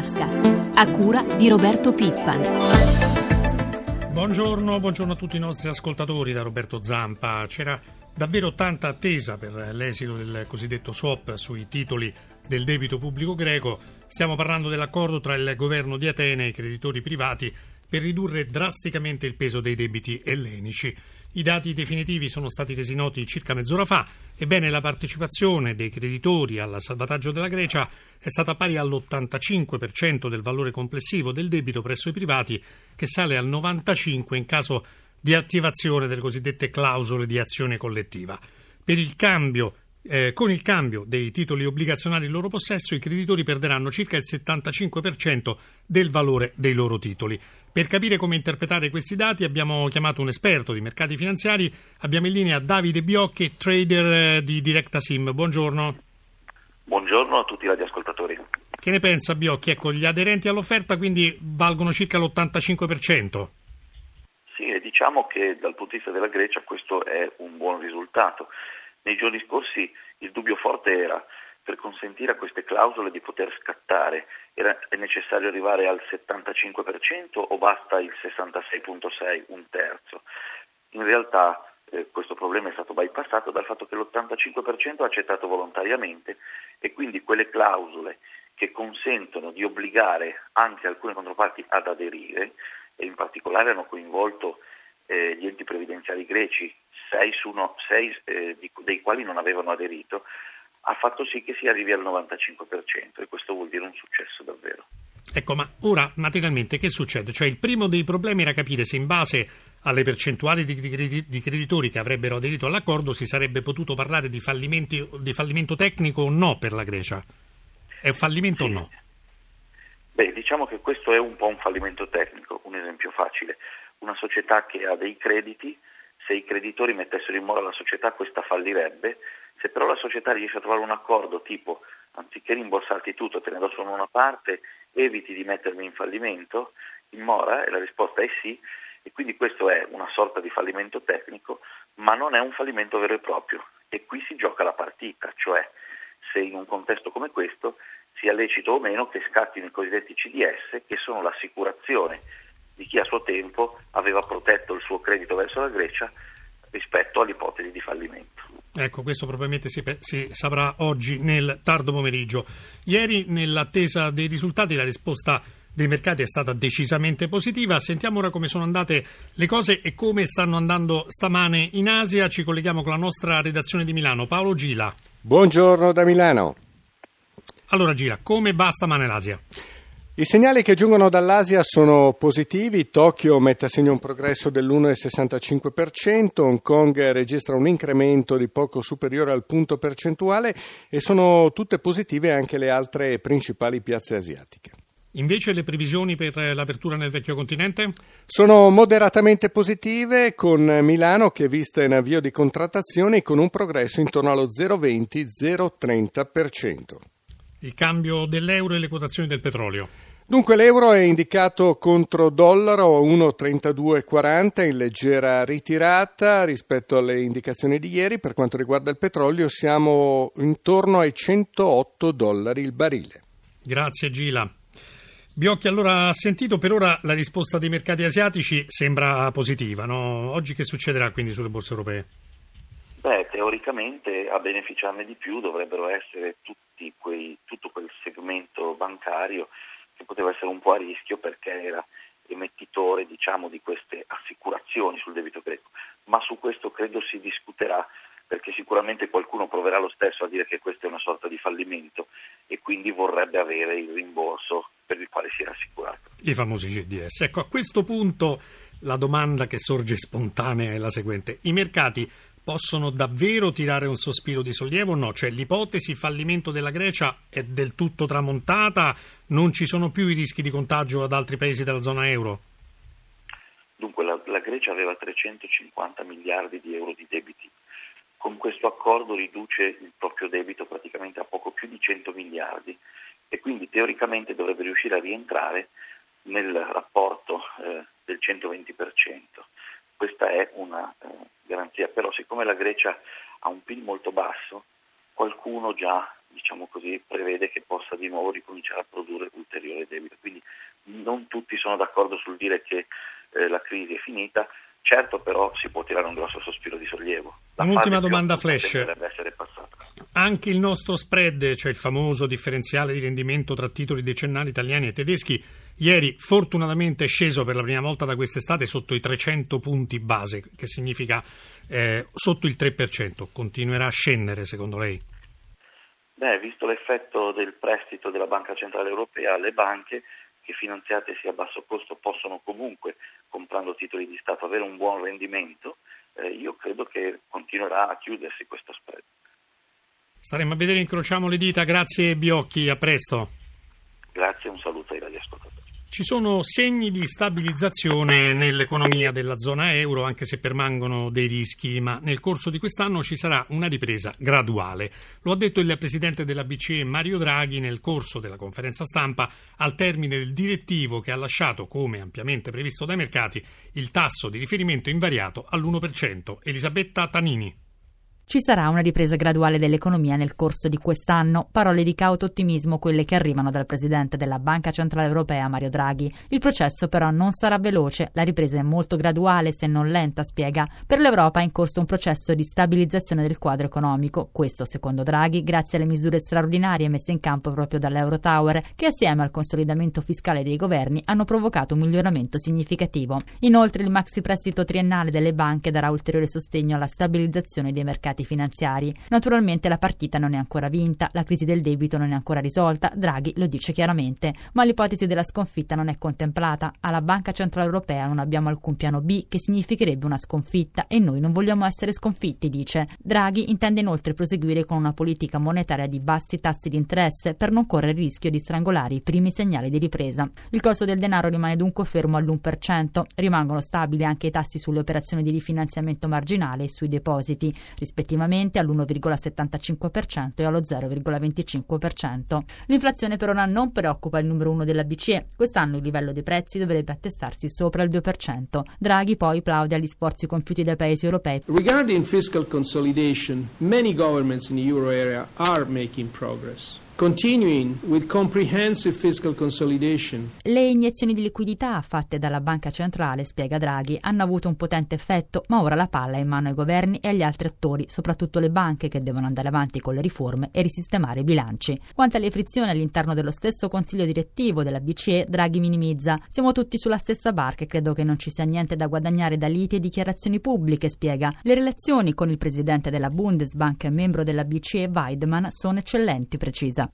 tasca, a cura di Roberto Pippan. Buongiorno, buongiorno a tutti i nostri ascoltatori da Roberto Zampa. C'era davvero tanta attesa per l'esito del cosiddetto swap sui titoli del debito pubblico greco. Stiamo parlando dell'accordo tra il governo di Atene e i creditori privati per ridurre drasticamente il peso dei debiti ellenici. I dati definitivi sono stati resi noti circa mezz'ora fa. Ebbene, la partecipazione dei creditori al salvataggio della Grecia è stata pari all'85% del valore complessivo del debito presso i privati, che sale al 95% in caso di attivazione delle cosiddette clausole di azione collettiva. Il cambio eh, con il cambio dei titoli obbligazionari in loro possesso, i creditori perderanno circa il 75% del valore dei loro titoli. Per capire come interpretare questi dati abbiamo chiamato un esperto di mercati finanziari. Abbiamo in linea Davide Biocchi, trader eh, di Directa Sim. Buongiorno. Buongiorno a tutti i radioascoltatori. Che ne pensa Biocchi? Ecco, gli aderenti all'offerta quindi valgono circa l'85%. Sì, diciamo che dal punto di vista della Grecia questo è un buon risultato. Nei giorni scorsi il dubbio forte era per consentire a queste clausole di poter scattare era, è necessario arrivare al 75% o basta il 66,6, un terzo? In realtà eh, questo problema è stato bypassato dal fatto che l'85% ha accettato volontariamente e quindi quelle clausole che consentono di obbligare anche alcune controparti ad aderire e in particolare hanno coinvolto eh, gli enti previdenziali greci, sei, no, sei eh, dei quali non avevano aderito, ha fatto sì che si arrivi al 95% e questo vuol dire un successo davvero. Ecco, ma ora materialmente che succede? Cioè il primo dei problemi era capire se in base alle percentuali di, di, di creditori che avrebbero aderito all'accordo si sarebbe potuto parlare di, di fallimento tecnico o no per la Grecia. È un fallimento sì. o no? Beh, diciamo che questo è un po' un fallimento tecnico. Un esempio facile, una società che ha dei crediti, se i creditori mettessero in mora la società questa fallirebbe se però la società riesce a trovare un accordo tipo anziché rimborsarti tutto te ne do solo una parte, eviti di mettermi in fallimento, in mora e la risposta è sì e quindi questo è una sorta di fallimento tecnico, ma non è un fallimento vero e proprio e qui si gioca la partita, cioè se in un contesto come questo sia lecito o meno che scattino i cosiddetti CDS che sono l'assicurazione di chi a suo tempo aveva protetto il suo credito verso la Grecia rispetto all'ipotesi di fallimento. Ecco, questo probabilmente si, si, saprà oggi nel tardo pomeriggio. Ieri, nell'attesa dei risultati, la risposta dei mercati è stata decisamente positiva. Sentiamo ora come sono andate le cose e come stanno andando stamane in Asia. Ci colleghiamo con la nostra redazione di Milano. Paolo Gila. Buongiorno da Milano. Allora Gila, come va stamane l'Asia? I segnali che giungono dall'Asia sono positivi, Tokyo mette a segno un progresso dell'1,65%, Hong Kong registra un incremento di poco superiore al punto percentuale e sono tutte positive anche le altre principali piazze asiatiche. Invece le previsioni per l'apertura nel vecchio continente? Sono moderatamente positive, con Milano che è vista in avvio di contrattazioni con un progresso intorno allo 0,20-0,30% il cambio dell'euro e le quotazioni del petrolio. Dunque l'euro è indicato contro dollaro 1,3240 in leggera ritirata rispetto alle indicazioni di ieri. Per quanto riguarda il petrolio siamo intorno ai 108 dollari il barile. Grazie Gila. Biocchi, allora ha sentito per ora la risposta dei mercati asiatici sembra positiva, no? Oggi che succederà quindi sulle borse europee? Beh, teoricamente a beneficiarne di più dovrebbero essere quei, tutto quel segmento bancario che poteva essere un po' a rischio perché era emettitore diciamo, di queste assicurazioni sul debito greco. Ma su questo credo si discuterà perché sicuramente qualcuno proverà lo stesso a dire che questa è una sorta di fallimento e quindi vorrebbe avere il rimborso per il quale si era assicurato. I famosi CDS. Ecco, a questo punto la domanda che sorge spontanea è la seguente. I mercati possono davvero tirare un sospiro di sollievo o no? Cioè l'ipotesi fallimento della Grecia è del tutto tramontata, non ci sono più i rischi di contagio ad altri paesi della zona euro? Dunque la, la Grecia aveva 350 miliardi di euro di debiti, con questo accordo riduce il proprio debito praticamente a poco più di 100 miliardi e quindi teoricamente dovrebbe riuscire a rientrare nel rapporto eh, del 120%. Questa è una eh, garanzia, però siccome la Grecia ha un PIL molto basso, qualcuno già diciamo così, prevede che possa di nuovo ricominciare a produrre ulteriore debito. Quindi non tutti sono d'accordo sul dire che eh, la crisi è finita, certo però si può tirare un grosso sospiro di sollievo. La Un'ultima domanda flash. Anche il nostro spread, cioè il famoso differenziale di rendimento tra titoli decennali italiani e tedeschi, ieri fortunatamente è sceso per la prima volta da quest'estate sotto i 300 punti base, che significa eh, sotto il 3%. Continuerà a scendere secondo lei? Beh, visto l'effetto del prestito della Banca Centrale Europea, le banche che finanziatesi a basso costo possono comunque, comprando titoli di Stato, avere un buon rendimento, eh, io credo che continuerà a chiudersi questo spread. Staremo a vedere, incrociamo le dita. Grazie Biocchi, a presto. Grazie, un saluto ai radioascoltatori. Ci sono segni di stabilizzazione nell'economia della zona euro, anche se permangono dei rischi, ma nel corso di quest'anno ci sarà una ripresa graduale. Lo ha detto il presidente della BCE Mario Draghi nel corso della conferenza stampa al termine del direttivo che ha lasciato, come ampiamente previsto dai mercati, il tasso di riferimento invariato all'1%. Elisabetta Tanini. Ci sarà una ripresa graduale dell'economia nel corso di quest'anno. Parole di cauto ottimismo quelle che arrivano dal presidente della Banca Centrale Europea Mario Draghi. Il processo però non sarà veloce, la ripresa è molto graduale se non lenta, spiega. Per l'Europa è in corso un processo di stabilizzazione del quadro economico, questo secondo Draghi grazie alle misure straordinarie messe in campo proprio dall'Eurotower che assieme al consolidamento fiscale dei governi hanno provocato un miglioramento significativo. Inoltre il maxi prestito triennale delle banche darà ulteriore sostegno alla stabilizzazione dei mercati mercati finanziari. Naturalmente la partita non è ancora vinta, la crisi del debito non è ancora risolta, Draghi lo dice chiaramente, ma l'ipotesi della sconfitta non è contemplata. Alla Banca Centrale Europea non abbiamo alcun piano B che significherebbe una sconfitta e noi non vogliamo essere sconfitti, dice. Draghi intende inoltre proseguire con una politica monetaria di bassi tassi di interesse per non correre il rischio di strangolare i primi segnali di ripresa. Il costo del denaro rimane dunque fermo all'1%, rimangono stabili anche i tassi sulle operazioni di rifinanziamento marginale e sui depositi, rispettivamente rispettivamente all'1,75% e allo 0,25%. L'inflazione per ora non preoccupa il numero uno della BCE. Quest'anno il livello dei prezzi dovrebbe attestarsi sopra il 2%. Draghi poi plaude agli sforzi compiuti dai paesi europei. Regarding fiscal consolidation, many governments in the euro area are making progress. Le iniezioni di liquidità fatte dalla Banca Centrale, spiega Draghi, hanno avuto un potente effetto, ma ora la palla è in mano ai governi e agli altri attori, soprattutto le banche che devono andare avanti con le riforme e risistemare i bilanci. Quanto alle frizioni all'interno dello stesso consiglio direttivo della BCE, Draghi minimizza: "Siamo tutti sulla stessa barca e credo che non ci sia niente da guadagnare da liti e dichiarazioni pubbliche", spiega. Le relazioni con il presidente della Bundesbank e membro della BCE Weidmann sono eccellenti, precisa.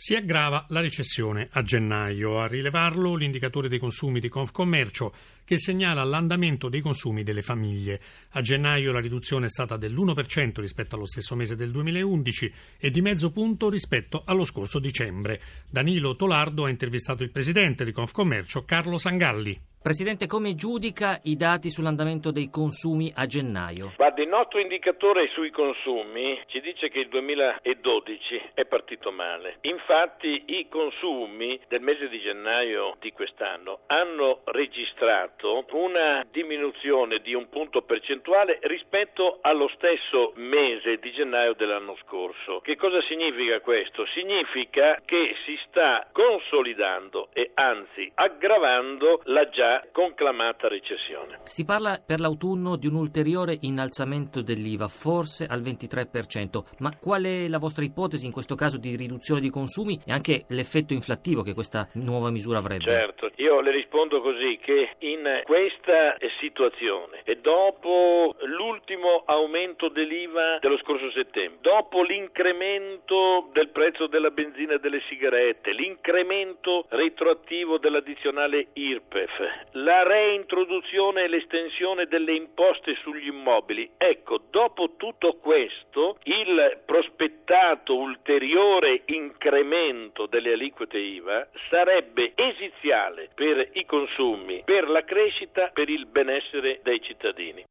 Si aggrava la recessione a gennaio. A rilevarlo l'indicatore dei consumi di Confcommercio che segnala l'andamento dei consumi delle famiglie. A gennaio la riduzione è stata dell'1% rispetto allo stesso mese del 2011 e di mezzo punto rispetto allo scorso dicembre. Danilo Tolardo ha intervistato il presidente di Confcommercio Carlo Sangalli. Presidente, come giudica i dati sull'andamento dei consumi a gennaio? Guarda, il nostro indicatore sui consumi ci dice che il 2012 è partito male. Infatti i consumi del mese di gennaio di quest'anno hanno registrato una diminuzione di un punto percentuale rispetto allo stesso mese di gennaio dell'anno scorso. Che cosa significa questo? Significa che si sta consolidando e anzi aggravando la già conclamata recessione. Si parla per l'autunno di un ulteriore innalzamento dell'IVA, forse al 23%, ma qual è la vostra ipotesi in questo caso di riduzione di consumi e anche l'effetto inflattivo che questa nuova misura avrebbe? Certo, io le rispondo così che in questa situazione e dopo l'ultimo aumento dell'IVA dello scorso settembre, dopo l'incremento del prezzo della benzina e delle sigarette, l'incremento retroattivo dell'addizionale IRPEF, la reintroduzione e l'estensione delle imposte sugli immobili. Ecco, dopo tutto questo, il prospettato ulteriore incremento delle aliquote IVA sarebbe esiziale per i consumi, per la crescita, per il benessere dei cittadini.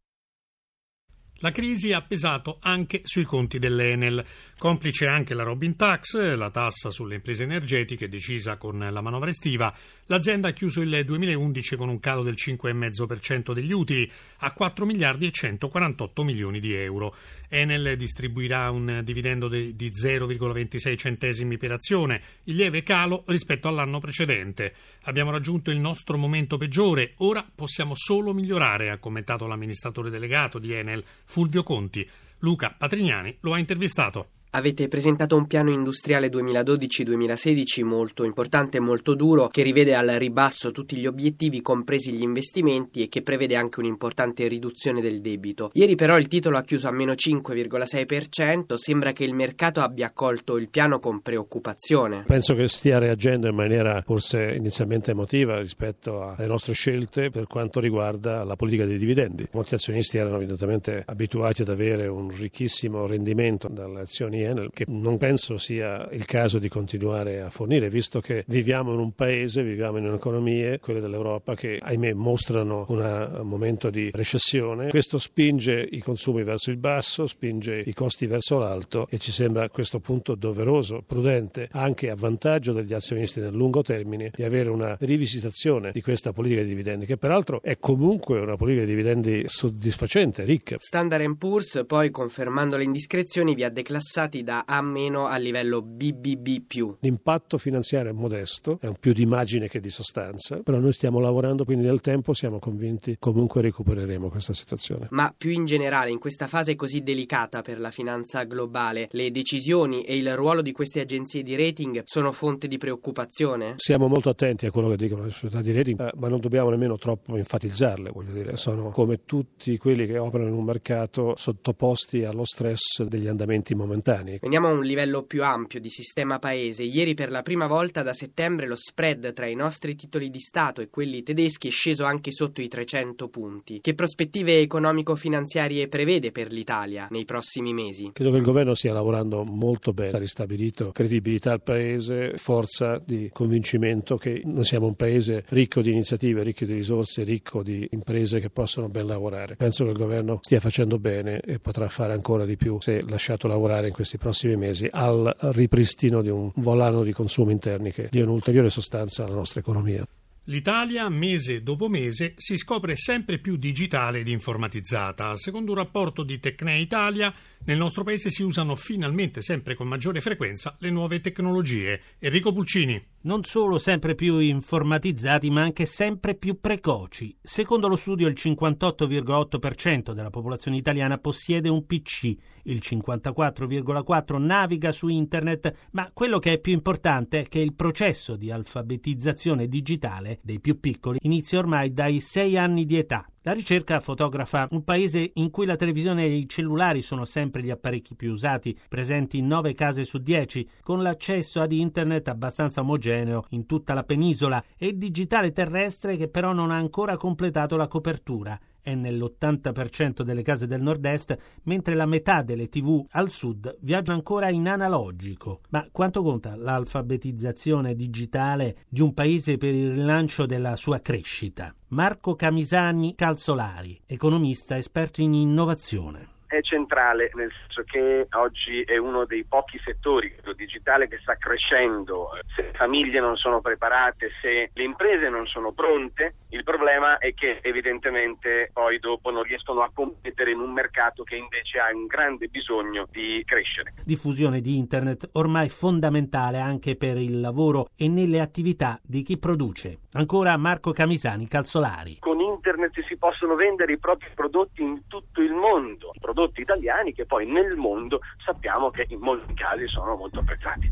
La crisi ha pesato anche sui conti dell'Enel. Complice anche la Robin Tax, la tassa sulle imprese energetiche decisa con la manovra estiva, l'azienda ha chiuso il 2011 con un calo del 5,5% degli utili a 4 miliardi e 148 milioni di euro. Enel distribuirà un dividendo di 0,26 centesimi per azione, il lieve calo rispetto all'anno precedente. Abbiamo raggiunto il nostro momento peggiore, ora possiamo solo migliorare, ha commentato l'amministratore delegato di Enel, Fulvio Conti. Luca Patrignani lo ha intervistato. Avete presentato un piano industriale 2012-2016 molto importante e molto duro che rivede al ribasso tutti gli obiettivi compresi gli investimenti e che prevede anche un'importante riduzione del debito. Ieri però il titolo ha chiuso a meno 5,6%, sembra che il mercato abbia accolto il piano con preoccupazione. Penso che stia reagendo in maniera forse inizialmente emotiva rispetto alle nostre scelte per quanto riguarda la politica dei dividendi. Molti azionisti erano evidentemente abituati ad avere un ricchissimo rendimento dalle azioni Enel, che non penso sia il caso di continuare a fornire, visto che viviamo in un paese, viviamo in un'economia, quelle dell'Europa, che ahimè mostrano un momento di recessione. Questo spinge i consumi verso il basso, spinge i costi verso l'alto e ci sembra a questo punto doveroso, prudente, anche a vantaggio degli azionisti nel lungo termine, di avere una rivisitazione di questa politica di dividendi, che peraltro è comunque una politica di dividendi soddisfacente, ricca. Standard Poor's, poi confermando le indiscrezioni, vi ha declassato passati da A- a livello BBB+. L'impatto finanziario è modesto, è un più di immagine che di sostanza, però noi stiamo lavorando, quindi nel tempo siamo convinti comunque recupereremo questa situazione. Ma più in generale, in questa fase così delicata per la finanza globale, le decisioni e il ruolo di queste agenzie di rating sono fonte di preoccupazione? Siamo molto attenti a quello che dicono le società di rating, eh, ma non dobbiamo nemmeno troppo enfatizzarle, voglio dire, sono come tutti quelli che operano in un mercato sottoposti allo stress degli andamenti momentanei italiani. Veniamo a un livello più ampio di sistema paese. Ieri per la prima volta da settembre lo spread tra i nostri titoli di Stato e quelli tedeschi è sceso anche sotto i 300 punti. Che prospettive economico-finanziarie prevede per l'Italia nei prossimi mesi? Credo che il governo stia lavorando molto bene, ha ristabilito credibilità al paese, forza di convincimento che noi siamo un paese ricco di iniziative, ricco di risorse, ricco di imprese che possono ben lavorare. Penso che il governo stia facendo bene e potrà fare ancora di più se lasciato lavorare in questi questi prossimi mesi al ripristino di un volano di consumi interni che dia un'ulteriore sostanza alla nostra economia. L'Italia, mese dopo mese, si scopre sempre più digitale ed informatizzata. Secondo un rapporto di Tecne Italia, nel nostro paese si usano finalmente sempre con maggiore frequenza le nuove tecnologie. Enrico Pulcini. Non solo sempre più informatizzati, ma anche sempre più precoci. Secondo lo studio, il 58,8% della popolazione italiana possiede un PC, il 54,4% naviga su internet, ma quello che è più importante è che il processo di alfabetizzazione digitale dei più piccoli inizia ormai dai 6 anni di età. La ricerca fotografa un paese in cui la televisione e i cellulari sono sempre gli apparecchi più usati, presenti in 9 case su 10, con l'accesso ad internet abbastanza omogeneo in tutta la penisola e il digitale terrestre che però non ha ancora completato la copertura è nell'80% delle case del nord-est, mentre la metà delle tv al sud viaggia ancora in analogico. Ma quanto conta l'alfabetizzazione digitale di un paese per il rilancio della sua crescita? Marco Camisani Calzolari, economista esperto in innovazione è centrale, nel senso che oggi è uno dei pochi settori, il digitale, che sta crescendo. Se le famiglie non sono preparate, se le imprese non sono pronte, il problema è che evidentemente poi dopo non riescono a competere in un mercato che invece ha un grande bisogno di crescere. Diffusione di internet ormai fondamentale anche per il lavoro e nelle attività di chi produce. Ancora Marco Camisani, Calzolari. Con internet si possono vendere i propri prodotti in tutto il mondo, prodotti italiani che poi nel mondo sappiamo che in molti casi sono molto apprezzati.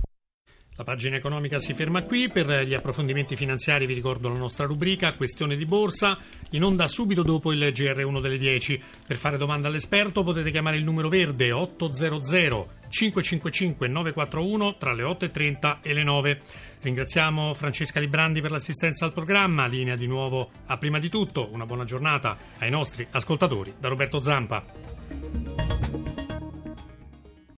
La pagina economica si ferma qui. Per gli approfondimenti finanziari vi ricordo la nostra rubrica Questione di borsa, in onda subito dopo il GR1 delle 10. Per fare domanda all'esperto potete chiamare il numero verde 800 555 941 tra le 8.30 e le 9. Ringraziamo Francesca Librandi per l'assistenza al programma. Linea di nuovo a prima di tutto. Una buona giornata ai nostri ascoltatori da Roberto Zampa.